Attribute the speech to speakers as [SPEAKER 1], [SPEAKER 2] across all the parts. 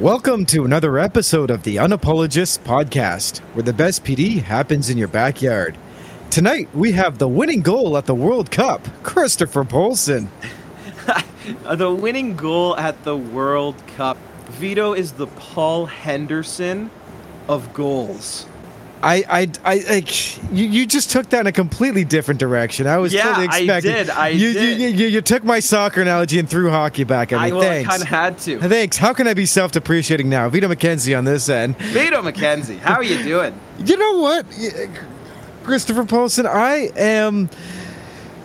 [SPEAKER 1] Welcome to another episode of the Unapologist podcast, where the best PD happens in your backyard. Tonight, we have the winning goal at the World Cup, Christopher Polson.
[SPEAKER 2] the winning goal at the World Cup. Vito is the Paul Henderson of goals.
[SPEAKER 1] I, I, I, I you, you just took that in a completely different direction. I was
[SPEAKER 2] Yeah,
[SPEAKER 1] totally
[SPEAKER 2] I
[SPEAKER 1] expecting.
[SPEAKER 2] did, I
[SPEAKER 1] you,
[SPEAKER 2] did.
[SPEAKER 1] You, you, you took my soccer analogy and threw hockey back at me.
[SPEAKER 2] I, well, I kind of had to.
[SPEAKER 1] Thanks. How can I be self-depreciating now? Vito McKenzie on this end.
[SPEAKER 2] Vito McKenzie, how are you doing?
[SPEAKER 1] You know what, Christopher Paulson? I am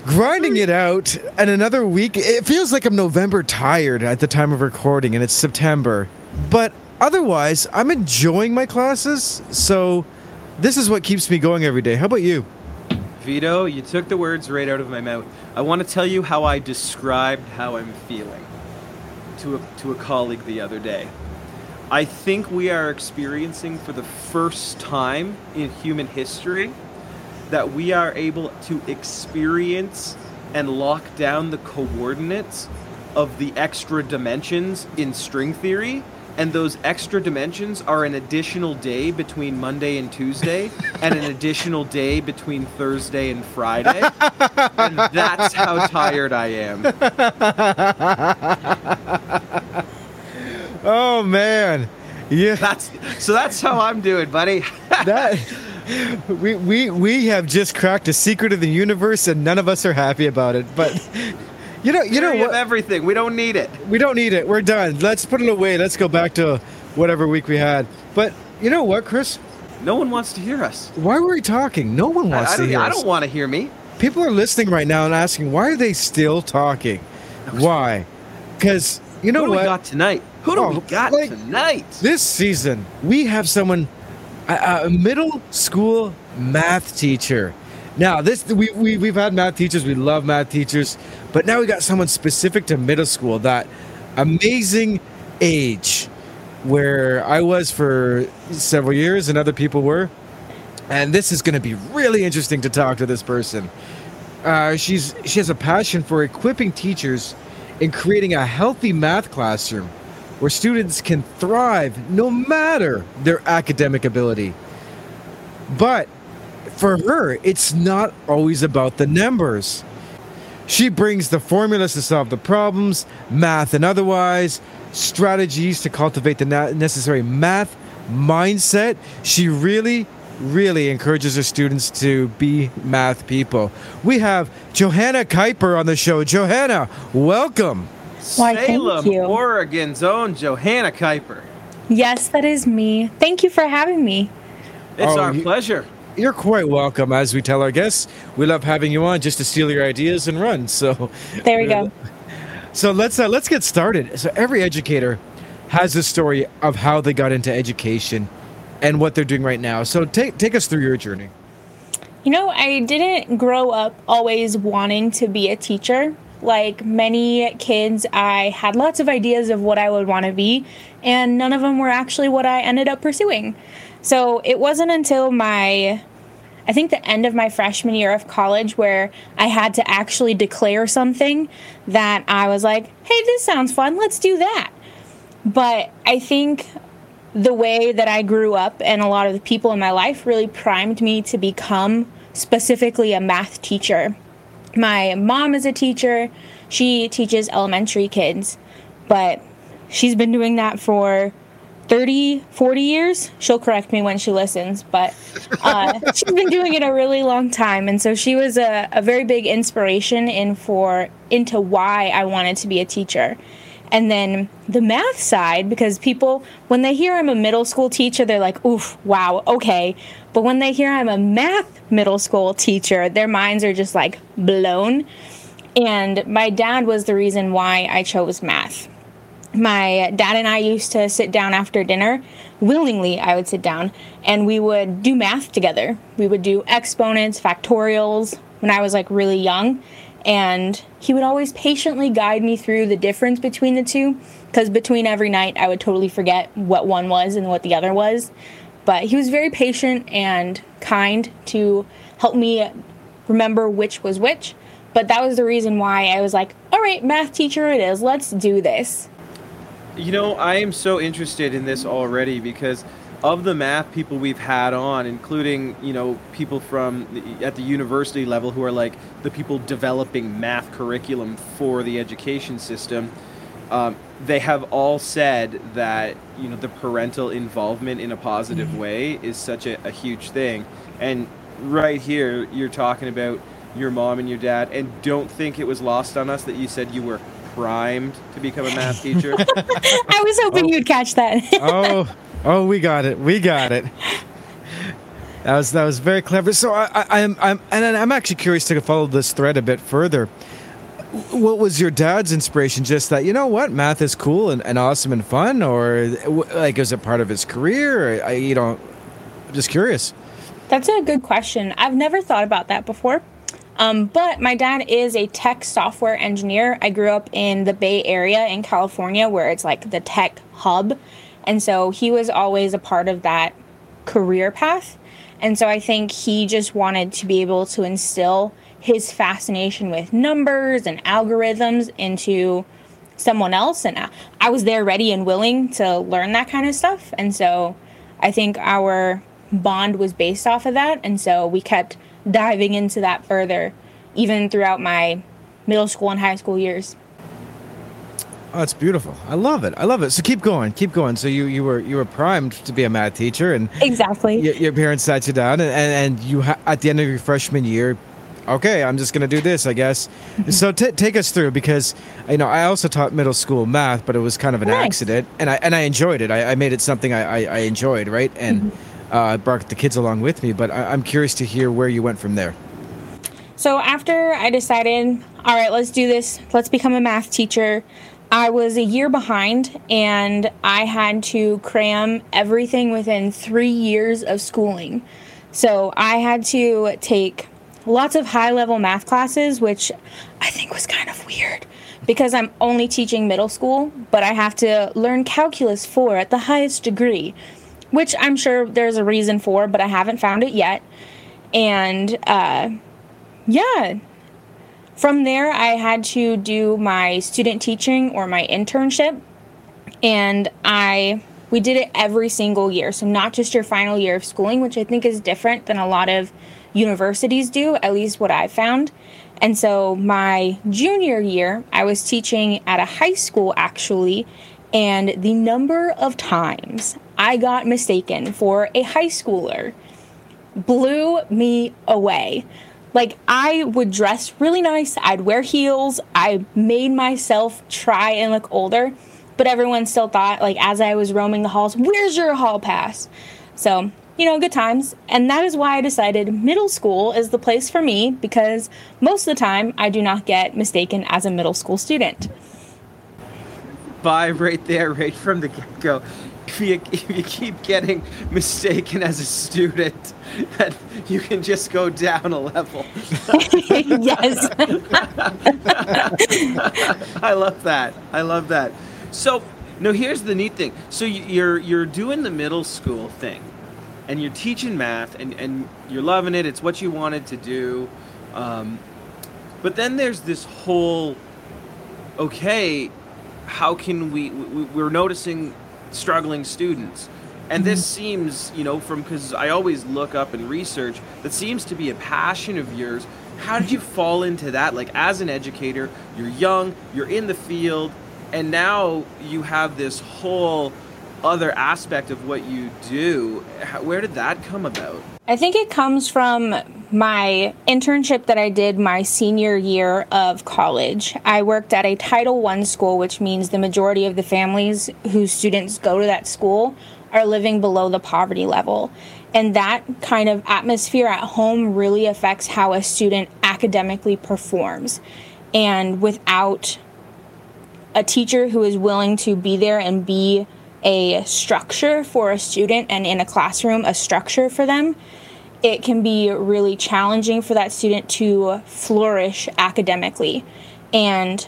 [SPEAKER 1] grinding it out, and another week. It feels like I'm November tired at the time of recording, and it's September. But otherwise, I'm enjoying my classes. So this is what keeps me going every day. How about you?
[SPEAKER 2] Vito, you took the words right out of my mouth. I want to tell you how I described how I'm feeling to a, to a colleague the other day. I think we are experiencing for the first time in human history that we are able to experience and lock down the coordinates of the extra dimensions in string theory. And those extra dimensions are an additional day between Monday and Tuesday, and an additional day between Thursday and Friday. And that's how tired I am.
[SPEAKER 1] Oh man, yeah.
[SPEAKER 2] That's so. That's how I'm doing, buddy.
[SPEAKER 1] that we we we have just cracked a secret of the universe, and none of us are happy about it. But you know, you know what?
[SPEAKER 2] everything. We don't need it.
[SPEAKER 1] We don't need it. We're done. Let's put it away. Let's go back to whatever week we had. But you know what, Chris?
[SPEAKER 2] No one wants to hear us.
[SPEAKER 1] Why were we talking? No one wants
[SPEAKER 2] I
[SPEAKER 1] to
[SPEAKER 2] don't.
[SPEAKER 1] hear
[SPEAKER 2] I
[SPEAKER 1] us.
[SPEAKER 2] don't want to hear me.
[SPEAKER 1] People are listening right now and asking, why are they still talking? Why? Because you know
[SPEAKER 2] Who do
[SPEAKER 1] what?
[SPEAKER 2] we got tonight? Who do
[SPEAKER 1] Oh,
[SPEAKER 2] we got
[SPEAKER 1] like-
[SPEAKER 2] tonight?
[SPEAKER 1] This season, we have someone, a, a middle school math teacher. Now, this we, we we've had math teachers. We love math teachers, but now we got someone specific to middle school. That amazing age where I was for several years, and other people were. And this is going to be really interesting to talk to this person. Uh, she's she has a passion for equipping teachers in creating a healthy math classroom where students can thrive no matter their academic ability. But for her, it's not always about the numbers. She brings the formulas to solve the problems, math and otherwise, strategies to cultivate the necessary math mindset. She really, really encourages her students to be math people. We have Johanna Kuiper on the show. Johanna, welcome.
[SPEAKER 3] Why, thank
[SPEAKER 2] Salem,
[SPEAKER 3] you.
[SPEAKER 2] Oregon's own Johanna Kuiper.
[SPEAKER 3] Yes, that is me. Thank you for having me.
[SPEAKER 2] It's
[SPEAKER 1] Oh,
[SPEAKER 2] our
[SPEAKER 1] you-
[SPEAKER 2] pleasure.
[SPEAKER 1] You're quite welcome, as we tell our guests. We love having you on just to steal your ideas and run. So
[SPEAKER 3] There we go.
[SPEAKER 1] So let's uh, let's get started. So every educator has a story of how they got into education and what they're doing right now. So take take us through your journey.
[SPEAKER 3] You know, I didn't grow up always wanting to be a teacher. Like many kids, I had lots of ideas of what I would want to be, and none of them were actually what I ended up pursuing. So it wasn't until my I think the end of my freshman year of college where I had to actually declare something that I was like, hey, this sounds fun, let's do that. But I think the way that I grew up and a lot of the people in my life really primed me to become specifically a math teacher. My mom is a teacher, she teaches elementary kids, but she's been doing that for 30, 40 years. She'll correct me when she listens, but uh, she's been doing it a really long time. And so she was a, a very big inspiration in for into why I wanted to be a teacher. And then the math side, because people, when they hear I'm a middle school teacher, they're like, oof, wow, okay. But when they hear I'm a math middle school teacher, their minds are just like blown. And my dad was the reason why I chose math my dad and I used to sit down after dinner. Willingly, I would sit down and we would do math together. We would do exponents, factorials when I was like really young. And he would always patiently guide me through the difference between the two because between every night I would totally forget what one was and what the other was. But he was very patient and kind to help me remember which was which. But that was the reason why I was like, all right, math teacher it is. Let's do this.
[SPEAKER 2] You know, I am so interested in this already because of the math people we've had on, including you know people from the, at the university level who are like the people developing math curriculum for the education system. Um, they have all said that you know the parental involvement in a positive
[SPEAKER 3] Mm-hmm.
[SPEAKER 2] way is such a, a huge thing, and right here you're talking about your mom and your dad, and don't think it was lost on us that you said you were primed to become a math teacher.
[SPEAKER 3] I was hoping oh. you'd catch that.
[SPEAKER 1] oh, oh, we got it. We got it. That was that was very clever. So I, I, I'm I'm and I'm actually curious to follow this thread a bit further. What was your dad's inspiration? Just that you know what math is cool and, and awesome and fun, or like was it part of his career? I, you know, I'm just curious.
[SPEAKER 3] That's a good question. I've never thought about that before. Um, but my dad is a tech software engineer. I grew up in the Bay Area in California, where it's like the tech hub. And so he was always a part of that career path. And so I think he just wanted to be able to instill his fascination with numbers and algorithms into someone else. And I- I was there ready and willing to learn that kind of stuff. And so I think our bond was based off of that. And so we kept diving into that further, even throughout my middle school and high school years.
[SPEAKER 1] Oh, it's beautiful. I love it. I love it. So keep going, keep going. So you you were you were primed to be a math teacher, and
[SPEAKER 3] Exactly.
[SPEAKER 1] your, your parents sat you down, and and, and you ha- at the end of your freshman year, okay, I'm just gonna do this, I guess. Mm-hmm. so t- take us through because you know I also taught middle school math, but it was kind of an
[SPEAKER 3] Nice.
[SPEAKER 1] accident, and I and I enjoyed it. I, I made it something I, I, I enjoyed, right? And mm-hmm. Uh, brought the kids along with me. But I, I'm curious to hear where you went from there.
[SPEAKER 3] So after I decided, all right, let's do this, let's become a math teacher, I was a year behind and I had to cram everything within three years of schooling. So I had to take lots of high level math classes, which I think was kind of weird because I'm only teaching middle school, but I have to learn calculus 4 at the highest degree, which I'm sure there's a reason for, but I haven't found it yet. And uh, yeah. From there, I had to do my student teaching or my internship. And I we did it every single year. So not just your final year of schooling, which I think is different than a lot of universities do, at least what I found. And so my junior year, I was teaching at a high school actually, and the number of times I got mistaken for a high schooler blew me away. Like I would dress really nice, I'd wear heels, I made myself try and look older, but everyone still thought like as I was roaming the halls, "Where's your hall pass?" So, you know, good times. And that is why I decided middle school is the place for me because most of the time I do not get mistaken as a middle school student.
[SPEAKER 2] Vibe right there, right from the get go. If you, if you keep getting mistaken as a student, that you can just go down a level.
[SPEAKER 3] yes.
[SPEAKER 2] I love that. I love that. So, no, here's the neat thing. So you- you're you're doing the middle school thing, and you're teaching math, and and you're loving it. It's what you wanted to do, um, but then there's this whole. Okay, how can we? we we're noticing struggling students. And this mm-hmm. seems, you know, from because I always look up and research, that seems to be a passion of yours. How did you fall into that? Like, as an educator, you're young, you're in the field, and now you have this whole other aspect of what you do. Where did that come about?
[SPEAKER 3] I think it comes from my internship that I did my senior year of college. I worked at a Title I school, which means the majority of the families whose students go to that school are living below the poverty level. And that kind of atmosphere at home really affects how a student academically performs. And without a teacher who is willing to be there and be a structure for a student and in a classroom a structure for them it can be really challenging for that student to flourish academically. And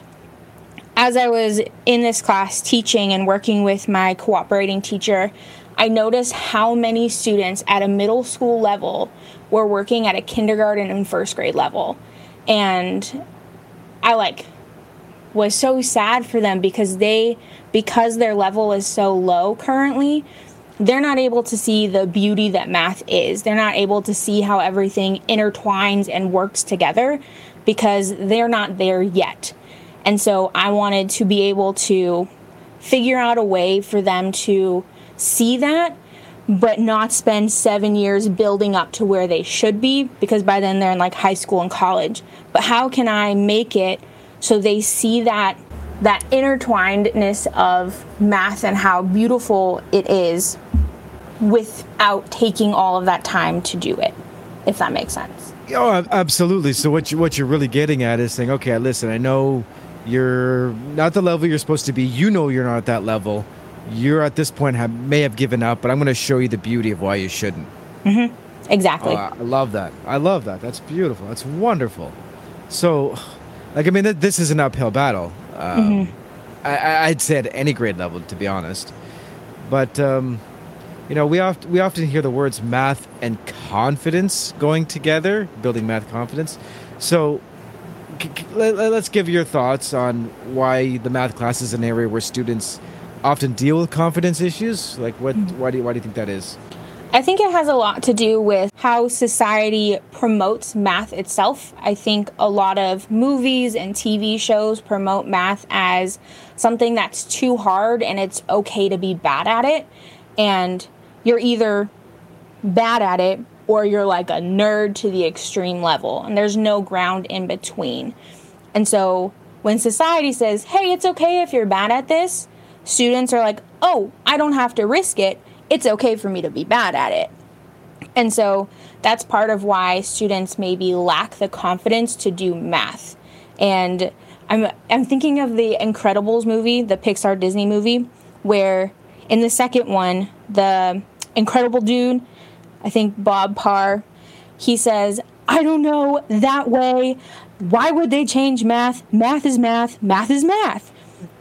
[SPEAKER 3] as i was in this class teaching and working with my cooperating teacher i noticed how many students at a middle school level were working at a kindergarten and first grade level. And i like was so sad for them because they because their level is so low currently they're not able to see the beauty that math is they're not able to see how everything intertwines and works together because they're not there yet and so i wanted to be able to figure out a way for them to see that but not spend seven years building up to where they should be because by then they're in like high school and college. But how can I make it so they see that that intertwinedness of math and how beautiful it is without taking all of that time to do it, if that makes sense.
[SPEAKER 1] Oh, absolutely. So what you what you're really getting at is saying, okay, listen, I know you're not the level you're supposed to be. You know you're not at that level you're at this point have, may have given up, but I'm going to show you the beauty of why you shouldn't.
[SPEAKER 3] Mm-hmm. Exactly.
[SPEAKER 1] Oh, I love that. I love that. That's beautiful. That's wonderful. So, like, I mean, th- this is an uphill battle. Um, mm-hmm. I, would say at any grade level, to be honest. But um, you know, we oft we often hear the words math and confidence going together, building math confidence. So, c- c- let, let's give your thoughts on why the math class is an area where students often deal with confidence issues? Like, what? Why do you, why do you think that is?
[SPEAKER 3] I think it has a lot to do with how society promotes math itself. I think a lot of movies and TV shows promote math as something that's too hard and it's okay to be bad at it. And you're either bad at it or you're like a nerd to the extreme level. And there's no ground in between. And so when society says, hey, it's okay if you're bad at this, students are like, oh, I don't have to risk it. It's okay for me to be bad at it. And so that's part of why students maybe lack the confidence to do math. And I'm, I'm thinking of the Incredibles movie, the Pixar Disney movie, where in the second one, the incredible dude, I think Bob Parr, he says, I don't know that way. Why would they change math? Math is math. Math is math.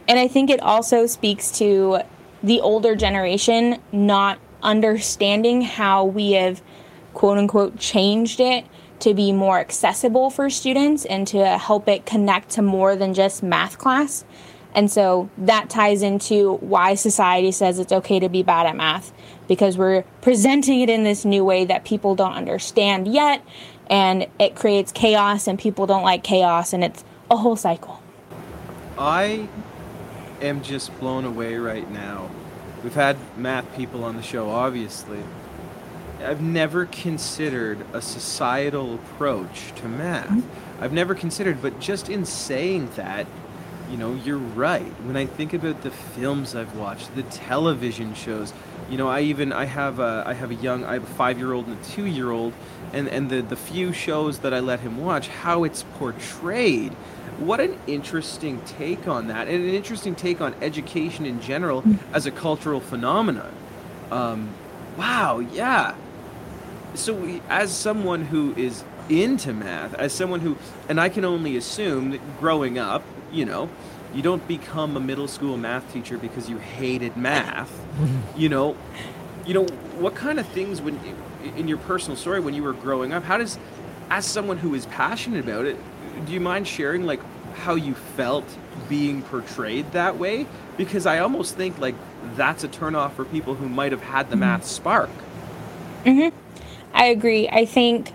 [SPEAKER 3] And I think it also speaks to the older generation not understanding how we have quote unquote changed it to be more accessible for students and to help it connect to more than just math class. And so that ties into why society says it's okay to be bad at math because we're presenting it in this new way that people don't understand yet and it creates chaos and people don't like chaos and it's a whole cycle.
[SPEAKER 2] I am just blown away right now. We've had math people on the show, obviously. I've never considered a societal approach to math. Mm-hmm. I've never considered, but just in saying that, you know, you're right. When I think about the films I've watched, the television shows, you know, I even I have a I have a young I have a five year old and a two year old, and and the the few shows that I let him watch, how it's portrayed what an interesting take on that, and an interesting take on education in general hmm. as a cultural phenomenon. Um, wow, yeah. So, we, as someone who is into math, as someone who, and I can only assume that growing up, you know, you don't become a middle school math teacher because you hated math. you know, you know what kind of things when in your personal story when you were growing up, how does as someone who is passionate about it, do you mind sharing like how you felt being portrayed that way? Because I almost think like that's a turnoff for people who might have had the mm-hmm. math spark.
[SPEAKER 3] Mhm. I agree. I think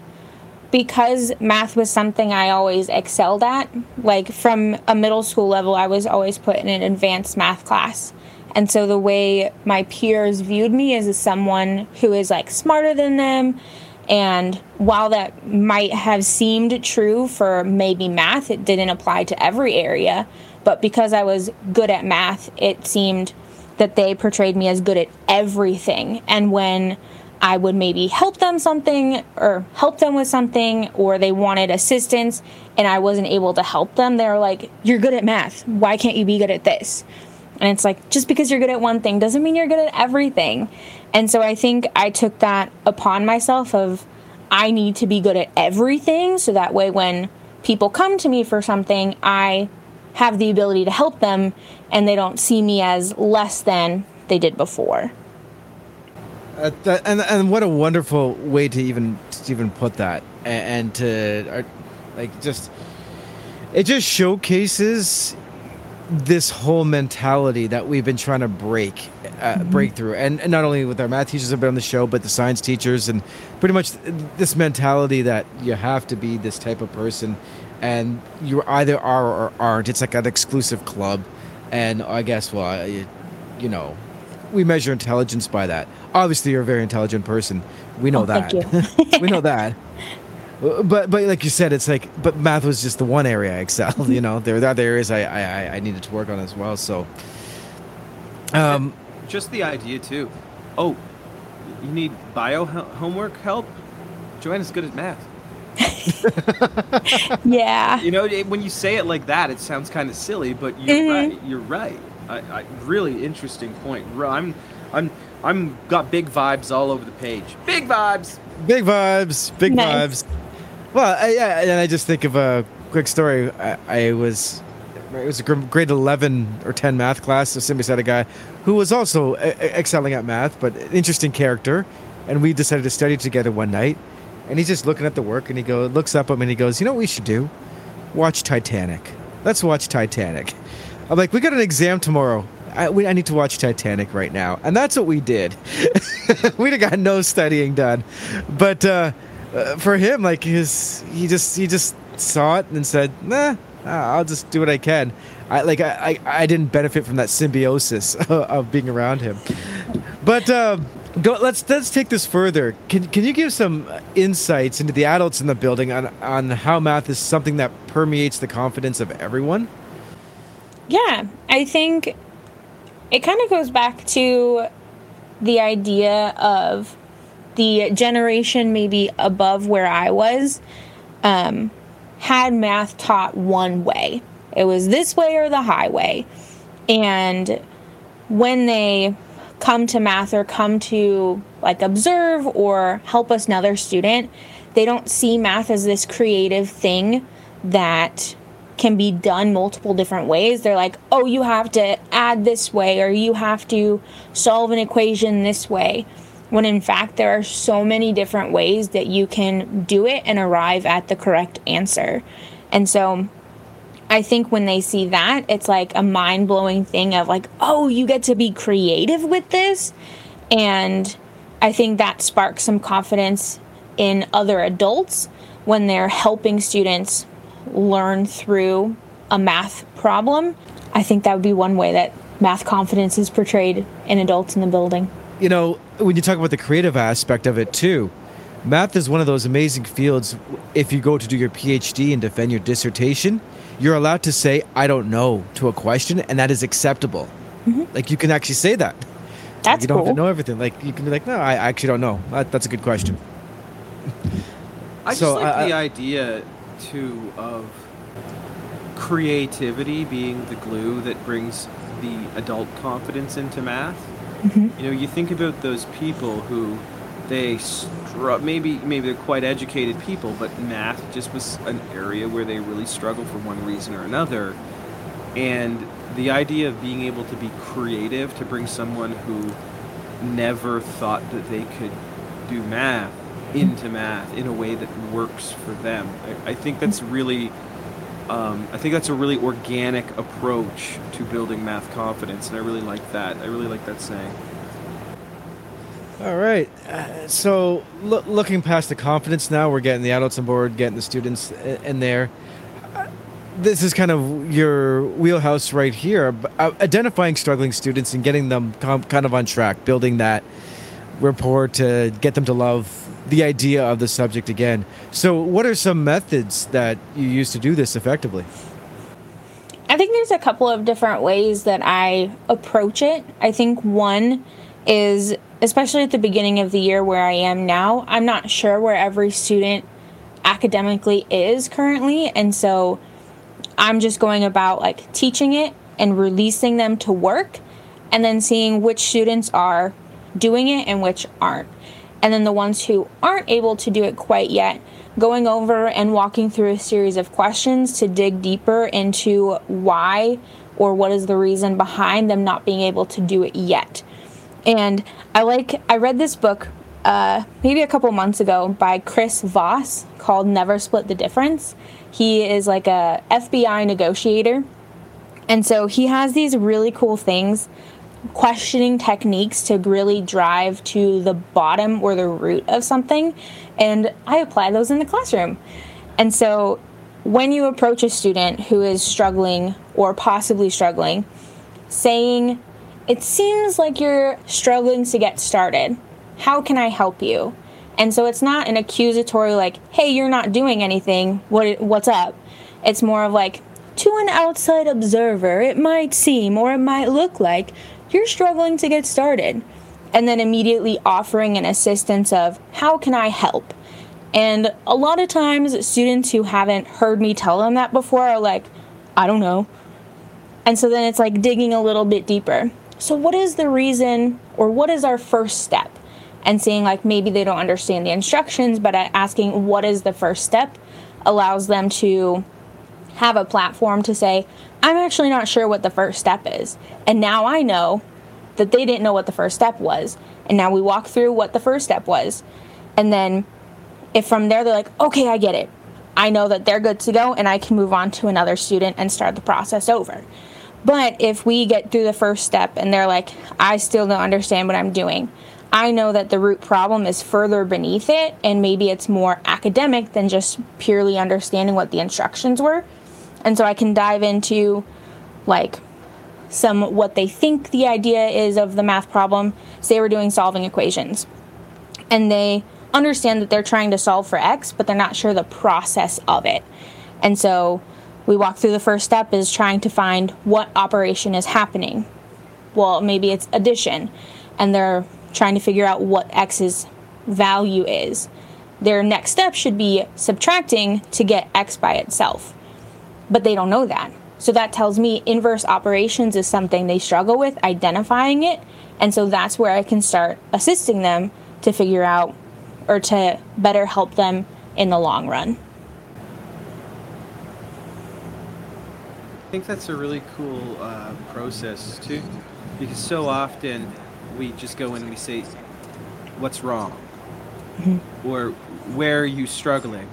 [SPEAKER 3] because math was something I always excelled at, like from a middle school level, I was always put in an advanced math class. And so the way my peers viewed me as someone who is like smarter than them and while that might have seemed true for maybe math, it didn't apply to every area. But because I was good at math, it seemed that they portrayed me as good at everything. And when I would maybe help them something or help them with something, or they wanted assistance and I wasn't able to help them, they're like, You're good at math. Why can't you be good at this? And it's like, just because you're good at one thing doesn't mean you're good at everything. And so I think I took that upon myself of I need to be good at everything so that way when people come to me for something, I have the ability to help them and they don't see me as less than they did before.
[SPEAKER 1] Uh, that, and and what a wonderful way to even to even put that and, and to uh, like just it just showcases this whole mentality that we've been trying to break uh, break through. And, and not only with our math teachers have been on the show but the science teachers and pretty much this mentality that you have to be this type of person. And you either are or aren't. It's like an exclusive club. And i guess well you, you know we measure intelligence by that. Obviously you're a very intelligent person. We know
[SPEAKER 3] Oh,
[SPEAKER 1] that. we know that but but like you said, it's like but math was just the one area I excelled. You know, there were other areas I, I I needed to work on as well. So, um,
[SPEAKER 2] Just the idea too. Oh, you need bio homework help? Johanna's good at math.
[SPEAKER 3] Yeah.
[SPEAKER 2] You know, when you say it like that, it sounds kind of silly, but you're
[SPEAKER 3] Mhm.
[SPEAKER 2] right. You're right. I, I, really interesting point. I'm, I'm, I'm got big vibes all over the page. Big vibes.
[SPEAKER 1] big vibes, big
[SPEAKER 3] Nice.
[SPEAKER 1] vibes. Well, I, yeah, and I just think of a quick story. I, I was it was a grade eleven or ten math class. So sitting beside a guy who was also excelling at math, but an interesting character, and we decided to study together one night. And he's just looking at the work, and he goes, looks up at me, and he goes, "You know what we should do? Watch Titanic. Let's watch Titanic." I'm like, "We got an exam tomorrow. I, we, I need to watch Titanic right now," and that's what we did. We'd have got no studying done, but uh, uh, for him, like his, he just he just saw it and said, "Nah, I'll just do what I can." I like I I, I didn't benefit from that symbiosis of being around him, but. Um, Go, let's let's take this further. Can can you give some insights into the adults in the building on on how math is something that permeates the confidence of everyone?
[SPEAKER 3] Yeah, I think it kind of goes back to the idea of the generation maybe above where I was um, had math taught one way. It was this way or the highway. And when they come to math or come to like observe or help us another student, they don't see math as this creative thing that can be done multiple different ways. They're like, oh, you have to add this way or you have to solve an equation this way. When in fact, there are so many different ways that you can do it and arrive at the correct answer. And so I think when they see that, it's like a mind blowing thing of like, oh, you get to be creative with this. And I think that sparks some confidence in other adults when they're helping students learn through a math problem. I think that would be one way that math confidence is portrayed in adults in the building.
[SPEAKER 1] You know, when you talk about the creative aspect of it too, math is one of those amazing fields. If you go to do your PhD and defend your dissertation, you're allowed to say "I don't know" to a question, and that is acceptable. Mm-hmm. Like you can actually say that.
[SPEAKER 3] That's
[SPEAKER 1] you don't
[SPEAKER 3] cool.
[SPEAKER 1] have to know everything. Like you can be like, "No, I actually don't know." That, that's a good question. Mm-hmm.
[SPEAKER 2] I just
[SPEAKER 1] So,
[SPEAKER 2] like
[SPEAKER 1] I-
[SPEAKER 2] the
[SPEAKER 1] I-
[SPEAKER 2] idea too of creativity being the glue that brings the adult confidence into math. Mm-hmm. You know, you think about those people who they str- maybe maybe they're quite educated people, but math just was an area where they really struggle for one reason or another. And the idea of being able to be creative to bring someone who never thought that they could do math mm-hmm. into math in a way that works for them. I, I think that's mm-hmm. really, um, I think that's a really organic approach to building math confidence, and I really like that. I really like that saying.
[SPEAKER 1] All right. Uh, so, loo- looking past the confidence now, we're getting the adults on board, getting the students i- in there. Uh, This is kind of your wheelhouse right here. uh, Identifying struggling students and getting them com- kind of on track, building that rapport to get them to love the idea of the subject again. So, what are some methods that you use to do this effectively?
[SPEAKER 3] I think there's a couple of different ways that I approach it. I think one is, especially at the beginning of the year where I am now, I'm not sure where every student academically is currently. And so I'm just going about like teaching it and releasing them to work and then seeing which students are doing it and which aren't. And then the ones who aren't able to do it quite yet, going over and walking through a series of questions to dig deeper into why or what is the reason behind them not being able to do it yet. And I like, I read this book uh, maybe a couple months ago by Chris Voss called Never Split the Difference. He is like a FBI negotiator And so he has these really cool things, questioning techniques to really drive to the bottom or the root of something. And I apply those in the classroom. And so when you approach a student who is struggling or possibly struggling, saying, It seems like you're struggling to get started. How can I help you? And so it's not an accusatory, like, Hey, you're not doing anything. What, what's up? It's more of like, to an outside observer, it might seem or it might look like you're struggling to get started. And then immediately offering an assistance of, How can I help? And a lot of times, students who haven't heard me tell them that before are like, I don't know. And so then it's like digging a little bit deeper. So, what is the reason, or what is our first step? And seeing like maybe they don't understand the instructions, but asking what is the first step allows them to have a platform to say, I'm actually not sure what the first step is. And now I know that they didn't know what the first step was. And now we walk through what the first step was. And then if from there they're like, okay, I get it. I know that they're good to go and I can move on to another student and start the process over. But if we get through the first step and they're like, I still don't understand what I'm doing, I know that the root problem is further beneath it and maybe it's more academic than just purely understanding what the instructions were. And so I can dive into like some what they think the idea is of the math problem. Say we're doing solving equations. And they understand that they're trying to solve for x, but they're not sure the process of it. And so we walk through the first step is trying to find what operation is happening. Well, maybe it's addition, and they're trying to figure out what x's value is. Their next step should be subtracting to get x by itself but they don't know that. So that tells me inverse operations is something they struggle with, identifying it. And so that's where I can start assisting them to figure out or to better help them in the long run.
[SPEAKER 2] I think that's a really cool uh, process too, because so often we just go in and we say, "What's wrong?" Mm-hmm. or "Where are you struggling?"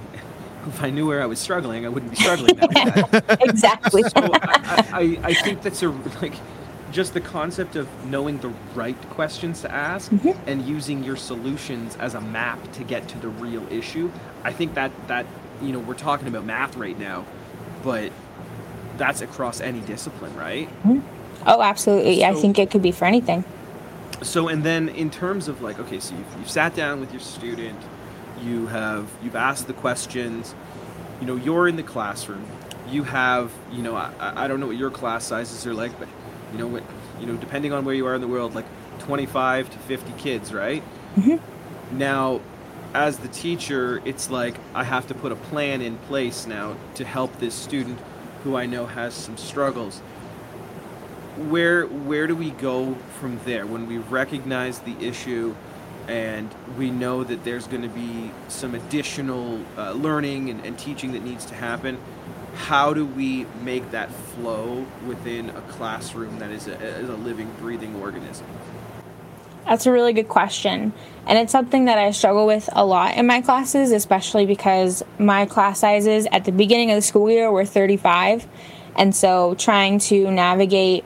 [SPEAKER 2] if I knew where I was struggling, I wouldn't be struggling that
[SPEAKER 3] exactly.
[SPEAKER 2] so I, I, I, think that's a like just the concept of knowing the right questions to ask mm-hmm. and using your solutions as a map to get to the real issue. I think that that you know we're talking about math right now, but that's across any discipline, right?
[SPEAKER 3] Mm-hmm. Oh, absolutely. So, I think it could be for anything.
[SPEAKER 2] So, and then in terms of like, okay, so you've, you've sat down with your student you have you've asked the questions. You know you're in the classroom. You have you know I, I don't know what your class sizes are like but you know what you know depending on where you are in the world like 25 to 50 kids right? Mm-hmm. now as the teacher it's like i have to put a plan in place now to help this student who i know has some struggles. Where where do we go from there? When we recognize the issue and we know that there's going to be some additional uh, learning and, and, teaching that needs to happen. How do we make that flow within a classroom that is a, is a living, breathing organism?
[SPEAKER 3] That's a really good question. And it's something that I struggle with a lot in my classes, especially because my class sizes at the beginning of the school year were 35. And so trying to navigate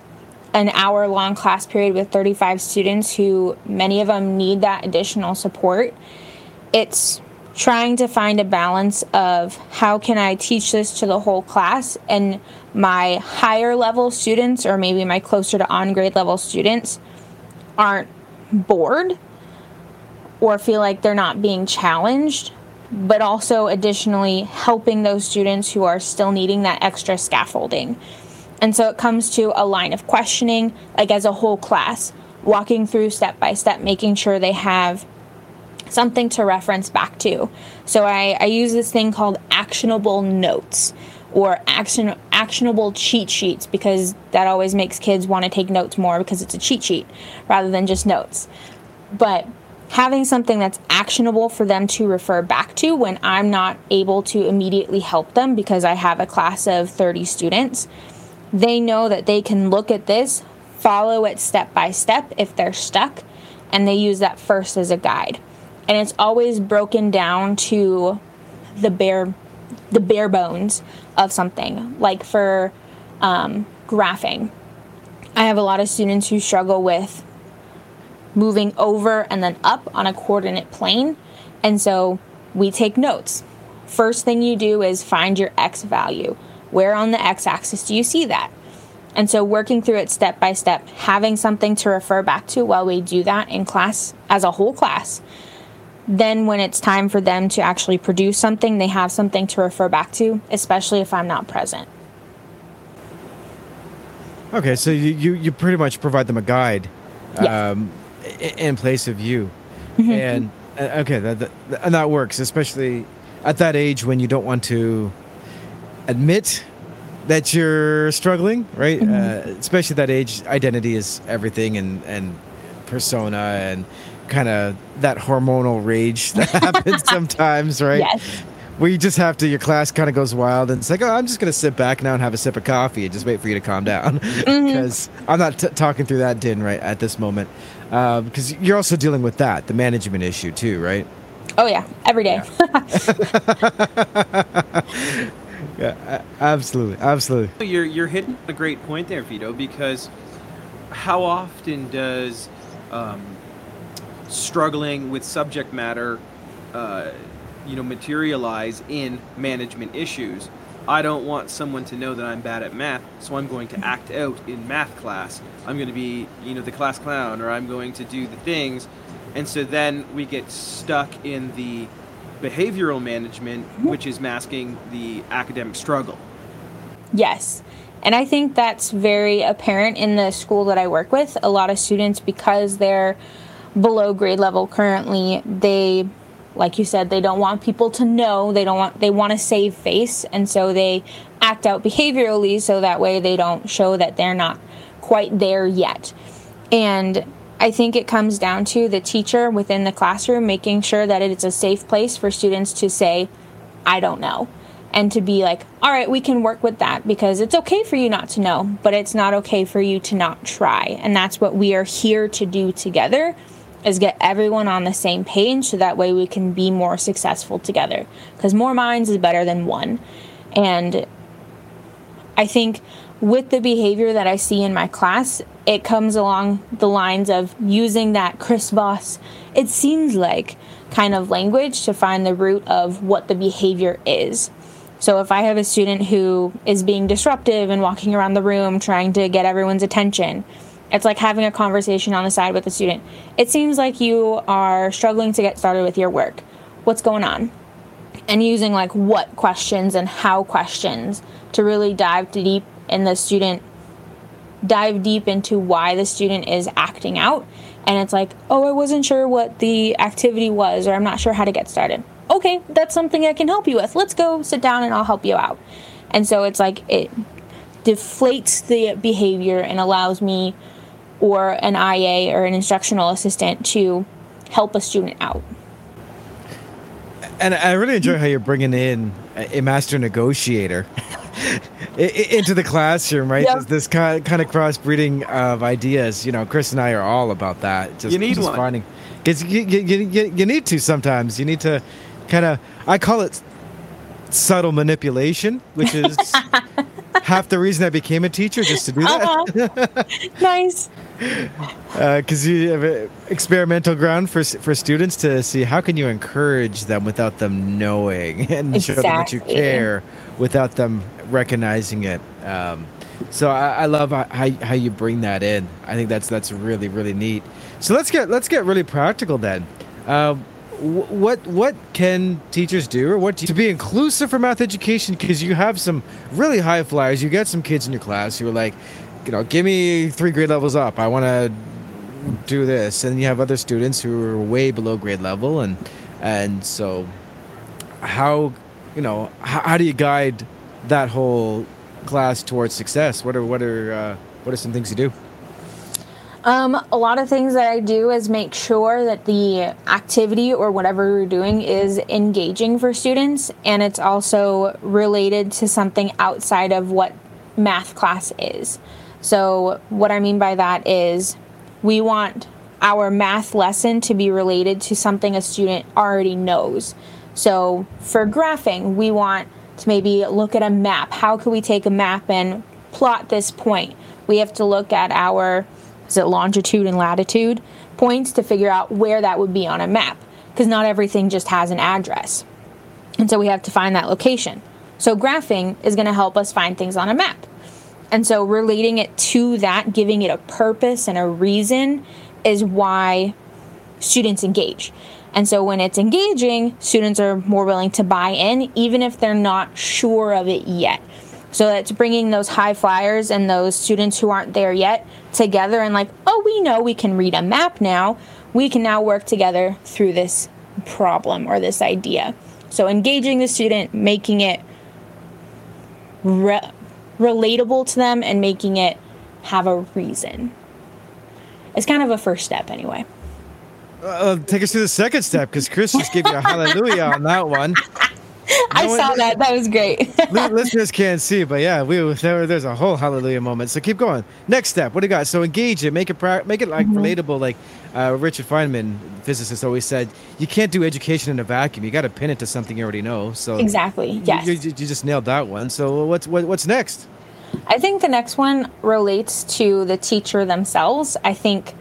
[SPEAKER 3] an hour long class period with 35 students who many of them need that additional support. It's trying to find a balance of how can I teach this to the whole class and my higher level students or maybe my closer to on grade level students aren't bored or feel like they're not being challenged but also additionally helping those students who are still needing that extra scaffolding and so it comes to a line of questioning, like as a whole class, walking through step by step, making sure they have something to reference back to. So I, I use this thing called actionable notes or action actionable cheat sheets because that always makes kids want to take notes more because it's a cheat sheet rather than just notes. But having something that's actionable for them to refer back to when I'm not able to immediately help them because I have a class of 30 students they know that they can look at this, follow it step by step if they're stuck, and they use that first as a guide. And it's always broken down to the bare the bare bones of something. Like for um, graphing. I have a lot of students who struggle with moving over and then up on a coordinate plane. And so we take notes. First thing you do is find your x value. Where on the x axis do you see that? And so working through it step by step, having something to refer back to while we do that in class as a whole class. Then when it's time for them to actually produce something, they have something to refer back to, especially if I'm not present.
[SPEAKER 1] Okay, so you, you, pretty much provide them a guide
[SPEAKER 3] Yeah.
[SPEAKER 1] um, in place of you.
[SPEAKER 3] Mm-hmm.
[SPEAKER 1] And uh, okay, that, that, and that works, especially at that age when you don't want to admit that you're struggling, right?
[SPEAKER 3] Mm-hmm.
[SPEAKER 1] Uh, especially that age, identity is everything, and and persona, and kind of that hormonal rage that happens sometimes, right?
[SPEAKER 3] Yes.
[SPEAKER 1] Where you just have to, your class kind of goes wild, and it's like, oh, I'm just gonna sit back now and have a sip of coffee and just wait for you to calm down,
[SPEAKER 3] Mm-hmm.
[SPEAKER 1] because I'm not t- talking through that din right at this moment, because you're also dealing with that, the management issue too, right?
[SPEAKER 3] Oh, yeah, every day.
[SPEAKER 1] Yeah, a- absolutely, absolutely.
[SPEAKER 2] You're you're hitting a great point there, Vito, because how often does um, struggling with subject matter, uh, you know, materialize in management issues? I don't want someone to know that I'm bad at math, so I'm going to act out in math class. I'm going to be, you know, the class clown, or I'm going to do the things, and so then we get stuck in the behavioral management, which is masking the academic struggle.
[SPEAKER 3] Yes. And I think that's very apparent in the school that I work with. A lot of students, because they're below grade level currently, they, like you said, they don't want people to know. They don't want, they want to save face. And so they act out behaviorally so that way they don't show that they're not quite there yet. And I think it comes down to the teacher within the classroom making sure that it's a safe place for students to say, I don't know. And to be like, all right, we can work with that because it's okay for you not to know, but it's not okay for you to not try. And that's what we are here to do together is get everyone on the same page so that way we can be more successful together. Because more minds is better than one. And I think with the behavior that I see in my class, it comes along the lines of using that Chris Voss, it seems like kind of language to find the root of what the behavior is. So if I have a student who is being disruptive and walking around the room trying to get everyone's attention, it's like having a conversation on the side with the student. It seems like you are struggling to get started with your work. What's going on? and using like what questions and how questions to really dive deep in the student dive deep into why the student is acting out. And it's like oh i wasn't sure what the activity was or i'm not sure how to get started. Okay that's something i can help you with. Let's go sit down and i'll help you out. And so it's like it deflates the behavior and allows me or an ia or an instructional assistant to help a student out.
[SPEAKER 1] And I really enjoy how you're bringing in a master negotiator into the classroom, right?
[SPEAKER 3] Yep.
[SPEAKER 1] This, this kind kind of crossbreeding of ideas. You know, Chris and I are all about that. Just,
[SPEAKER 2] You need
[SPEAKER 1] just
[SPEAKER 2] one.
[SPEAKER 1] finding, because you, you, you, you, you need to sometimes. You need to kind of. I call it subtle manipulation, which is half the reason I became a teacher, just to do that.
[SPEAKER 3] uh-huh. nice
[SPEAKER 1] because you have a experimental ground for for students to see how can you encourage them without them knowing and show them that you care without them recognizing it. Um, so I, I love how, how you bring that in. I think that's that's really really neat. So let's get let's get really practical then. Wh- what what can teachers do, or what do you, to be inclusive for math education? Because you have some really high flyers. You get some kids in your class who are like, you know, give me three grade levels up. I want to do this, and you have other students who are way below grade level, and and so how you know how, how do you guide that whole class towards success? What are what are uh, what are some things you do?
[SPEAKER 3] Um, a lot of things that I do is make sure that the activity or whatever we're doing is engaging for students and it's also related to something outside of what math class is. So, what I mean by that is we want our math lesson to be related to something a student already knows. So, for graphing, we want to maybe look at a map. How could we take a map and plot this point, we have to look at our is it longitude and latitude points to figure out where that would be on a map because not everything just has an address. And so we have to find that location. So graphing is going to help us find things on a map. And so relating it to that, giving it a purpose and a reason is why students engage. And so when it's engaging, students are more willing to buy in, even if they're not sure of it yet. So it's bringing those high flyers and those students who aren't there yet together and, like, oh, we know we can read a map now. We can now work together through this problem or this idea. So engaging the student, making it re- relatable to them, and making it have a reason. It's kind of a first step, anyway.
[SPEAKER 1] Uh, take us to the second step because Chris just gave you a hallelujah on that one.
[SPEAKER 3] I
[SPEAKER 1] No
[SPEAKER 3] saw
[SPEAKER 1] one-
[SPEAKER 3] that. That was great.
[SPEAKER 1] Li- Listeners can't see, but yeah, we there, there's a whole hallelujah moment. So keep going. Next step. What do you got? So engage it. Make it pra- make it like
[SPEAKER 3] Mm-hmm.
[SPEAKER 1] relatable. Like uh, Richard Feynman, physicist, always said, you can't do education in a vacuum. You got to pin it to something you already know. So
[SPEAKER 3] exactly. Yes.
[SPEAKER 1] you, you, you just nailed that one. So what's what, what's next?
[SPEAKER 3] I think the next one relates to the teacher themselves. I think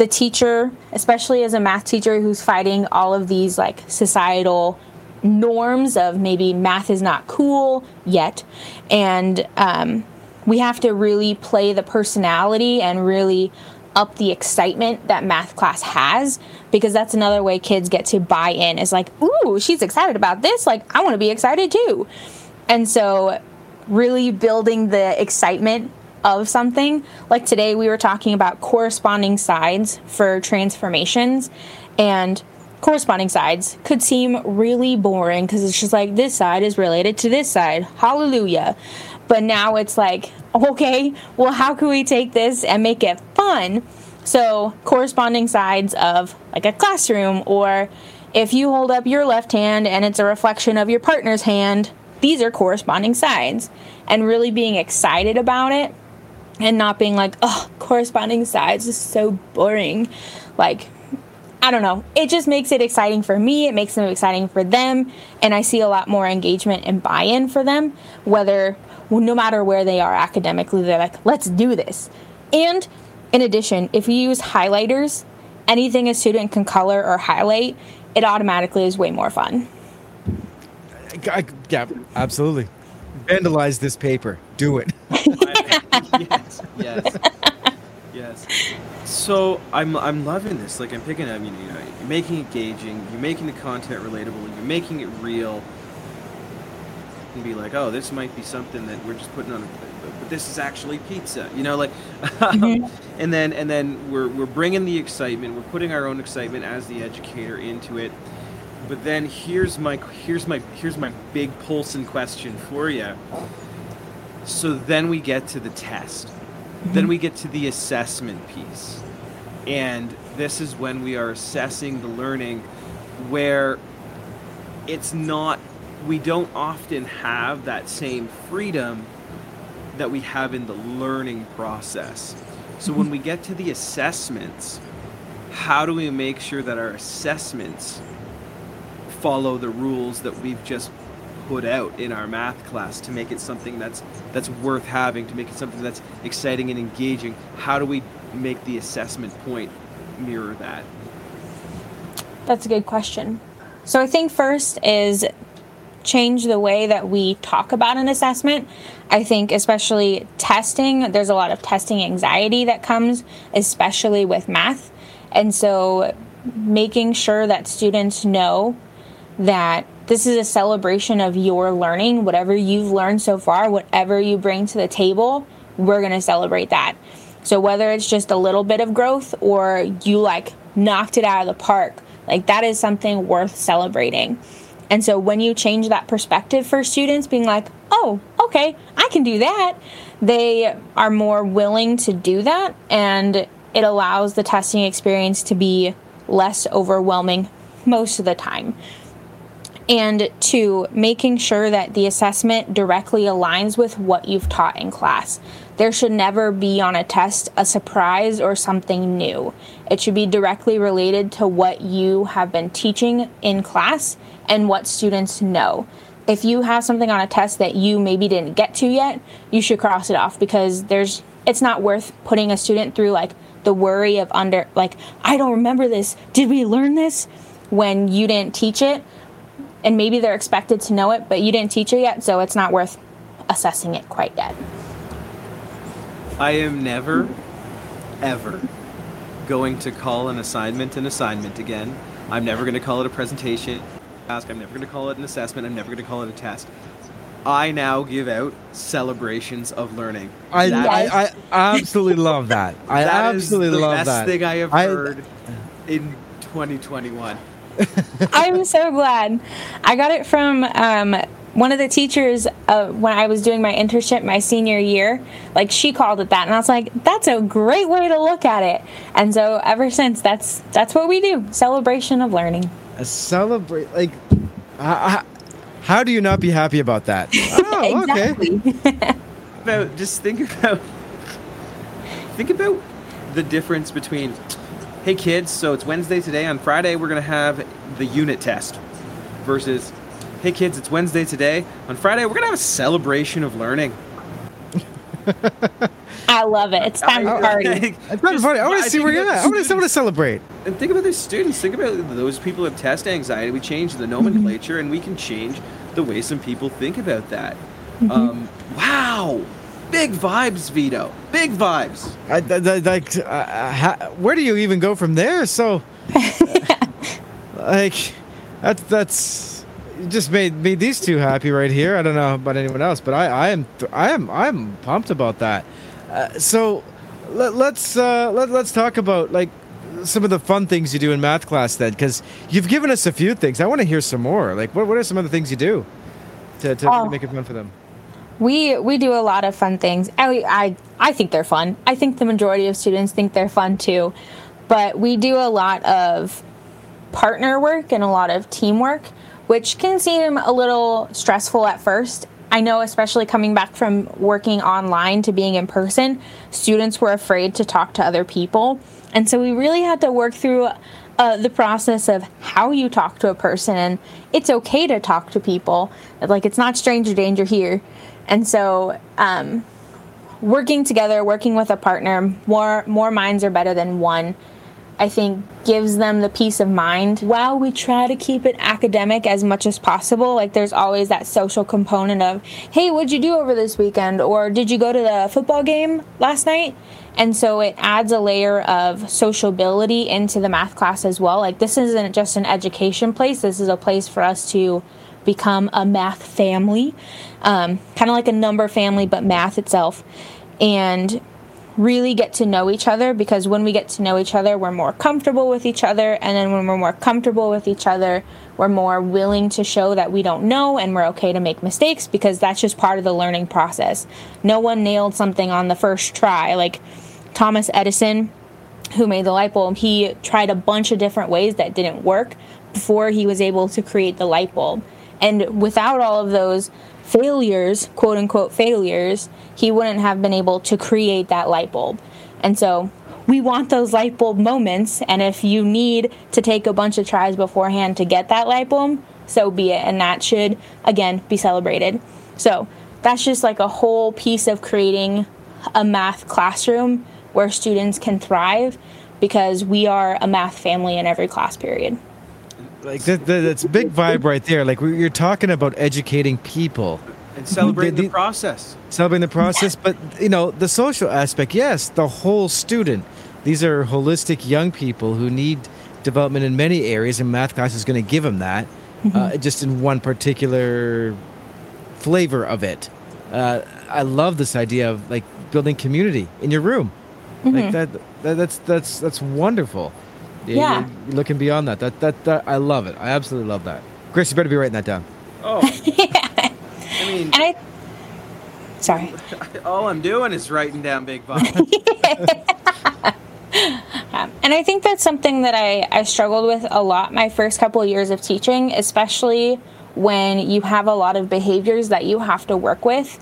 [SPEAKER 3] the teacher, especially as a math teacher who's fighting all of these like societal norms of maybe math is not cool yet, and um, we have to really play the personality and really up the excitement that math class has because that's another way kids get to buy in is like ooh she's excited about this. Like i want to be excited too. And so really building the excitement of something. Like today, we were talking about corresponding sides for transformations, and corresponding sides could seem really boring because it's just like this side is related to this side. Hallelujah. But now it's like, okay, well, how can we take this and make it fun? So, corresponding sides of like a classroom, or if you hold up your left hand and it's a reflection of your partner's hand, these are corresponding sides. And really being excited about it and not being like, oh, corresponding sides is so boring. Like, I don't know. It just makes it exciting for me. It makes it exciting for them. And I see a lot more engagement and buy in for them, whether, well, no matter where they are academically, they're like, let's do this. And in addition, if you use highlighters, anything a student can color or highlight, it automatically is way more fun.
[SPEAKER 1] I, yeah, absolutely. Vandalize this paper. Do it.
[SPEAKER 2] yes, yes, yes. So I'm I'm loving this. Like I'm picking. up. you know, you're making it engaging. You're making the content relatable. You're making it real. And be like, oh, this might be something that we're just putting on, a, but this is actually pizza. You know, like, mm-hmm. and then and then we're we're bringing the excitement. We're putting our own excitement as the educator into it. But then here's my here's my here's my big pulse and question for you. So then we get to the test. Then we get to the assessment piece. And this is when we are assessing the learning where it's not we don't often have that same freedom that we have in the learning process. So when we get to the assessments, how do we make sure that our assessments follow the rules that we've just put out in our math class to make it something that's that's worth having to make it something that's exciting and engaging how do we make the assessment point mirror that
[SPEAKER 3] That's a good question. So I think first is change the way that we talk about an assessment. I think especially testing, there's a lot of testing anxiety that comes especially with math. And so making sure that students know that this is a celebration of your learning, whatever you've learned so far, whatever you bring to the table, we're going to celebrate that. So whether it's just a little bit of growth or you like knocked it out of the park, like that is something worth celebrating. And so when you change that perspective for students being like, "Oh, okay, I can do that." They are more willing to do that and it allows the testing experience to be less overwhelming most of the time and two, making sure that the assessment directly aligns with what you've taught in class. There should never be on a test a surprise or something new. It should be directly related to what you have been teaching in class and what students know. if you have something on a test that you maybe didn't get to yet, you should cross it off because there's it's not worth putting a student through like the worry of under like I don't remember this. Did we learn this when you didn't teach it? And maybe they're expected to know it, but you didn't teach it yet, so it's not worth assessing it quite yet.
[SPEAKER 2] I am never, ever going to call an assignment an assignment again. I'm never going to call it a presentation task. I'm never going to call it an assessment. I'm never going to call it a test. I now give out celebrations of learning.
[SPEAKER 1] I,
[SPEAKER 2] That
[SPEAKER 1] I,
[SPEAKER 2] is-
[SPEAKER 1] I absolutely love that. I
[SPEAKER 2] that is
[SPEAKER 1] absolutely
[SPEAKER 2] the
[SPEAKER 1] love
[SPEAKER 2] best
[SPEAKER 1] that.
[SPEAKER 2] thing I have
[SPEAKER 1] I-
[SPEAKER 2] heard in 2021.
[SPEAKER 3] I'm so glad. I got it from um, one of the teachers uh, when I was doing my internship my senior year. Like she called it that, and I was like, "That's a great way to look at it." And so ever since, that's that's what we do: celebration of learning.
[SPEAKER 1] A celebrate like uh, how do you not be happy about that? Oh, okay.
[SPEAKER 3] exactly.
[SPEAKER 2] about just think about think about the difference between hey kids so it's wednesday today on friday we're going to have the unit test versus hey kids it's wednesday today on friday we're going to have a celebration of learning
[SPEAKER 3] I love it. It's time to
[SPEAKER 2] I-
[SPEAKER 3] party.
[SPEAKER 1] It's not
[SPEAKER 2] Just-
[SPEAKER 1] funny. I want to see where you're at. I want to
[SPEAKER 2] students-
[SPEAKER 1] celebrate.
[SPEAKER 2] and think about the students think about those people who have test anxiety we change the nomenclature and we can change the way some people think about that um, wow big vibes vito big vibes
[SPEAKER 1] I, I- I- like, uh, uh, ha- where do you even go from there? So, like, that's that's just made made these two happy right here. I don't know about anyone else, but I I am I am I'm pumped about that. Uh, so, let, let's uh, let, let's talk about like some of the fun things you do in math class then, because you've given us a few things. I want to hear some more. Like, what what are some of the things you do to to
[SPEAKER 3] Oh.
[SPEAKER 1] make it fun for them?
[SPEAKER 3] We we do a lot of fun things. I, I I think they're fun. I think the majority of students think they're fun too. But we do a lot of partner work and a lot of teamwork, which can seem a little stressful at first. I know, especially coming back from working online to being in person, students were afraid to talk to other people. And so we really had to work through uh, the process of how you talk to a person. And it's okay to talk to people. Like, it's not stranger danger here. And so, um, working together, working with a partner, more more minds are better than one. I think gives them the peace of mind. While we try to keep it academic as much as possible, like there's always that social component of, hey, what'd you do over this weekend? Or did you go to the football game last night? And so it adds a layer of sociability into the math class as well. Like this isn't just an education place, this is a place for us to become a math family, um, kind of like a number family, but math itself. And really get to know each other because when we get to know each other, we're more comfortable with each other. And then when we're more comfortable with each other, we're more willing to show that we don't know and we're okay to make mistakes because that's just part of the learning process. No one nailed something on the first try. Like Thomas Edison, who made the light bulb, he tried a bunch of different ways that didn't work before he was able to create the light bulb. And without all of those failures, quote unquote failures, he wouldn't have been able to create that light bulb. And so we want those light bulb moments. And if you need to take a bunch of tries beforehand to get that light bulb, so be it. And that should, again, be celebrated. So that's just like a whole piece of creating a math classroom where students can thrive because we are a math family in every class period.
[SPEAKER 1] Like that, that that's big vibe right there. Like we- you're talking about educating people.
[SPEAKER 2] and celebrate
[SPEAKER 1] The-
[SPEAKER 2] the
[SPEAKER 1] the-
[SPEAKER 2] process.
[SPEAKER 1] celebrating the process but you know the social aspect yes the whole student these are holistic young people who need development in many areas and math class is going to give them that uh, just in one particular flavor of it uh, i love this idea of like building community in your room like that, that that's that's that's wonderful You-
[SPEAKER 3] Yeah.
[SPEAKER 1] you're, you're looking beyond that. that that that i love it i absolutely love that chris you better be writing that down
[SPEAKER 2] Oh, yeah. I mean,
[SPEAKER 3] And I, sorry.
[SPEAKER 2] all I'm doing is writing down big vibes.
[SPEAKER 3] Um, and I think that's something that I, I struggled with a lot my first couple of years of teaching, especially when you have a lot of behaviors that you have to work with.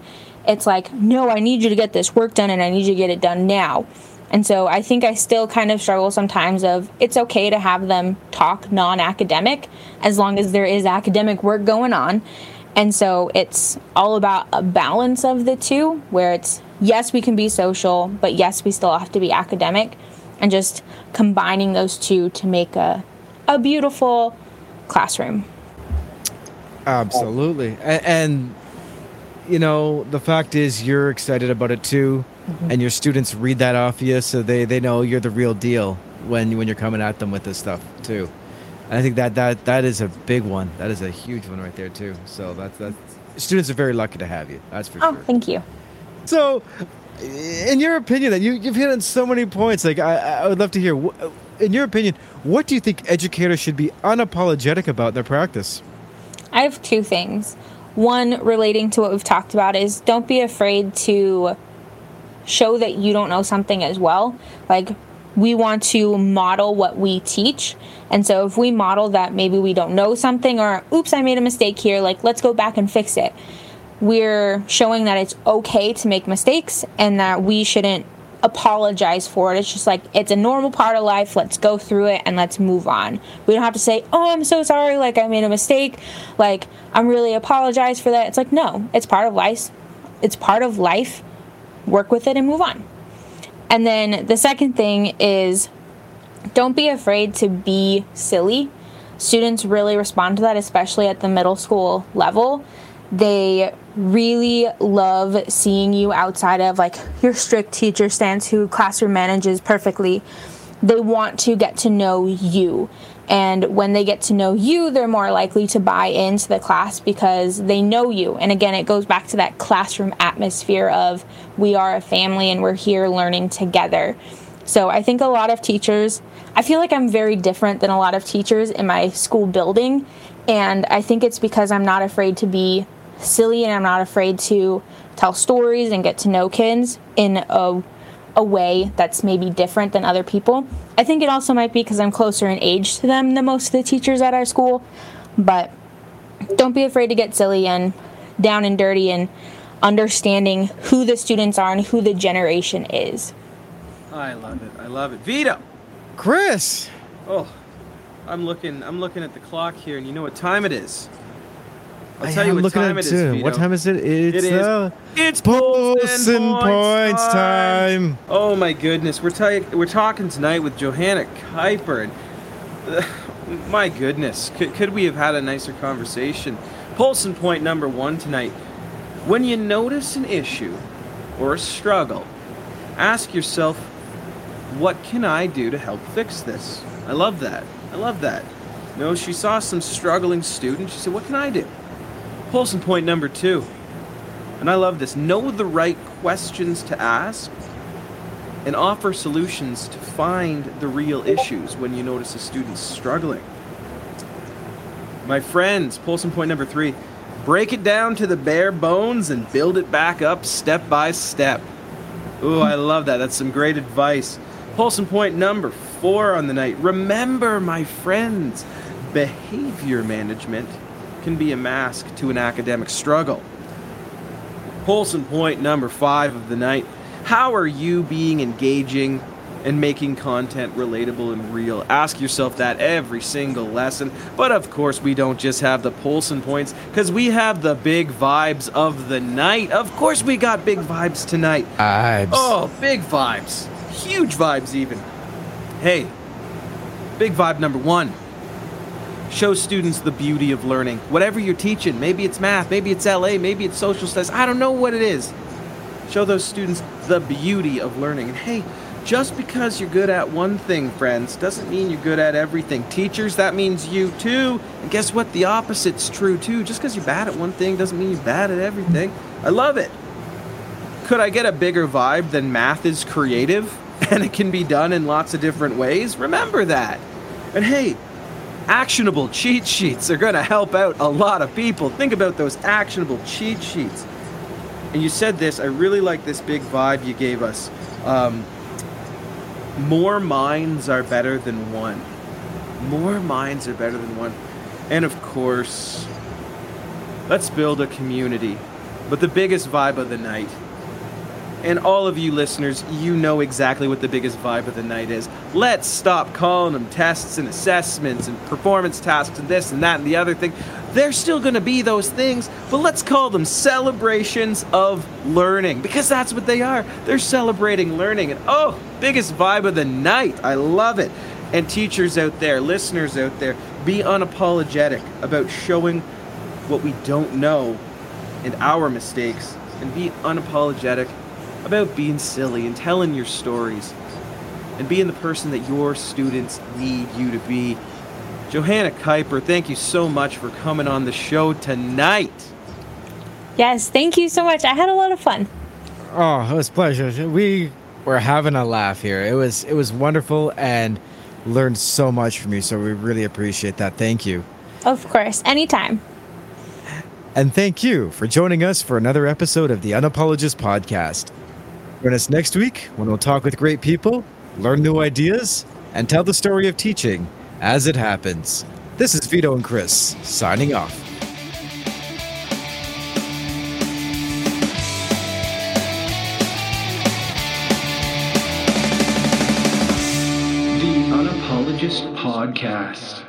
[SPEAKER 3] It's like, no, I need you to get this work done and I need you to get it done now. And so I think I still kind of struggle sometimes of it's okay to have them talk non-academic as long as there is academic work going on. And so it's all about a balance of the two, where it's yes, we can be social, but yes, we still have to be academic, and just combining those two to make a, a beautiful classroom.
[SPEAKER 1] Absolutely. And, and, you know, the fact is you're excited about it too. Mm-hmm. And your students read that off you so they, they know you're the real deal when when you're coming at them with this stuff too. And I think that, that that is a big one. That is a huge one right there too. So that's that's students are very lucky to have you. That's for
[SPEAKER 3] oh,
[SPEAKER 1] sure.
[SPEAKER 3] Oh, thank you.
[SPEAKER 1] So in your opinion that you, you've hit on so many points like I, I would love to hear in your opinion what do you think educators should be unapologetic about in their practice
[SPEAKER 3] I have two things. One relating to what we've talked about is don't be afraid to show that you don't know something as well. Like we want to model what we teach. And so if we model that maybe we don't know something or oops, I made a mistake here, like let's go back and fix it. We're showing that it's okay to make mistakes and that we shouldn't apologize for it. It's just like it's a normal part of life. Let's go through it and let's move on. We don't have to say, "Oh, I'm so sorry. Like I made a mistake. Like I'm really apologize for that." It's like, "No, it's part of life. It's part of life. Work with it and move on." And then the second thing is don't be afraid to be silly. Students really respond to that, especially at the middle school level. They really love seeing you outside of like your strict teacher stance who classroom manages perfectly. They want to get to know you. And when they get to know you, they're more likely to buy into the class because they know you. And again, it goes back to that classroom atmosphere of we are a family and we're here learning together. So I think a lot of teachers, I feel like I'm very different than a lot of teachers in my school building. And I think it's because I'm not afraid to be silly and I'm not afraid to tell stories and get to know kids in a, a way that's maybe different than other people. I think it also might be because I'm closer in age to them than most of the teachers at our school, but don't be afraid to get silly and down and dirty and understanding who the students are and who the generation is.
[SPEAKER 2] I love it. I love it. Vito.
[SPEAKER 1] Chris.
[SPEAKER 2] Oh, I'm looking. I'm looking at the clock here, and you know what time it is. I'll
[SPEAKER 1] I
[SPEAKER 2] tell you
[SPEAKER 1] am
[SPEAKER 2] what
[SPEAKER 1] looking
[SPEAKER 2] time
[SPEAKER 1] at
[SPEAKER 2] it
[SPEAKER 1] it
[SPEAKER 2] is. Vito.
[SPEAKER 1] What time is it? It's
[SPEAKER 2] It is.
[SPEAKER 1] uh,
[SPEAKER 2] It's
[SPEAKER 1] Points time.
[SPEAKER 2] Oh my goodness, we're ta- we're talking tonight with Johanna Kuiper, and uh, my goodness, could, could we have had a nicer conversation? Pulse and point number one tonight. When you notice an issue or a struggle, ask yourself, what can I do to help fix this? I love that. I love that. You know, she saw some struggling student. She said, what can I do? Pulse point number two. And I love this. Know the right questions to ask and offer solutions to find the real issues when you notice a student struggling. My friends, pulse point number three break it down to the bare bones and build it back up step by step. Ooh, I love that. That's some great advice. Pulse point number four on the night. Remember, my friends, behavior management can be a mask to an academic struggle. Pulse and point number five of the night. How are you being engaging and making content relatable and real? Ask yourself that every single lesson. But of course, we don't just have the pulse and points because we have the big vibes of the night. Of course, we got big vibes tonight.
[SPEAKER 1] Vibes.
[SPEAKER 2] Oh, big vibes. Huge vibes, even. Hey, big vibe number one. Show students the beauty of learning. Whatever you're teaching, maybe it's math, maybe it's LA, maybe it's social studies, I don't know what it is. Show those students the beauty of learning. And hey, just because you're good at one thing, friends, doesn't mean you're good at everything. Teachers, that means you too. And guess what? The opposite's true too. Just because you're bad at one thing doesn't mean you're bad at everything. I love it. Could I get a bigger vibe than math is creative and it can be done in lots of different ways? Remember that. And hey, actionable cheat sheets are going to help out a lot of people. Think about those actionable cheat sheets. And you said this, I really like this big vibe you gave us. Um, more minds are better than one. More minds are better than one. And of course, let's build a community. But the biggest vibe of the night and all of you listeners, you know exactly what the biggest vibe of the night is. Let's stop calling them tests and assessments and performance tasks and this and that and the other thing. They're still going to be those things, but let's call them celebrations of learning because that's what they are. They're celebrating learning. And oh, biggest vibe of the night. I love it. And teachers out there, listeners out there, be unapologetic about showing what we don't know and our mistakes, and be unapologetic about being silly and telling your stories and being the person that your students need you to be. Johanna Kuiper, thank you so much for coming on the show tonight.
[SPEAKER 3] Yes, thank you so much. I had a lot of fun.
[SPEAKER 1] Oh, it was a pleasure. We were having a laugh here. It was it was wonderful and learned so much from you. So we really appreciate that. Thank you.
[SPEAKER 3] Of course, anytime.
[SPEAKER 1] And thank you for joining us for another episode of the Unapologist Podcast. Join us next week when we'll talk with great people, learn new ideas, and tell the story of teaching as it happens. This is Vito and Chris signing off.
[SPEAKER 4] The Unapologist Podcast.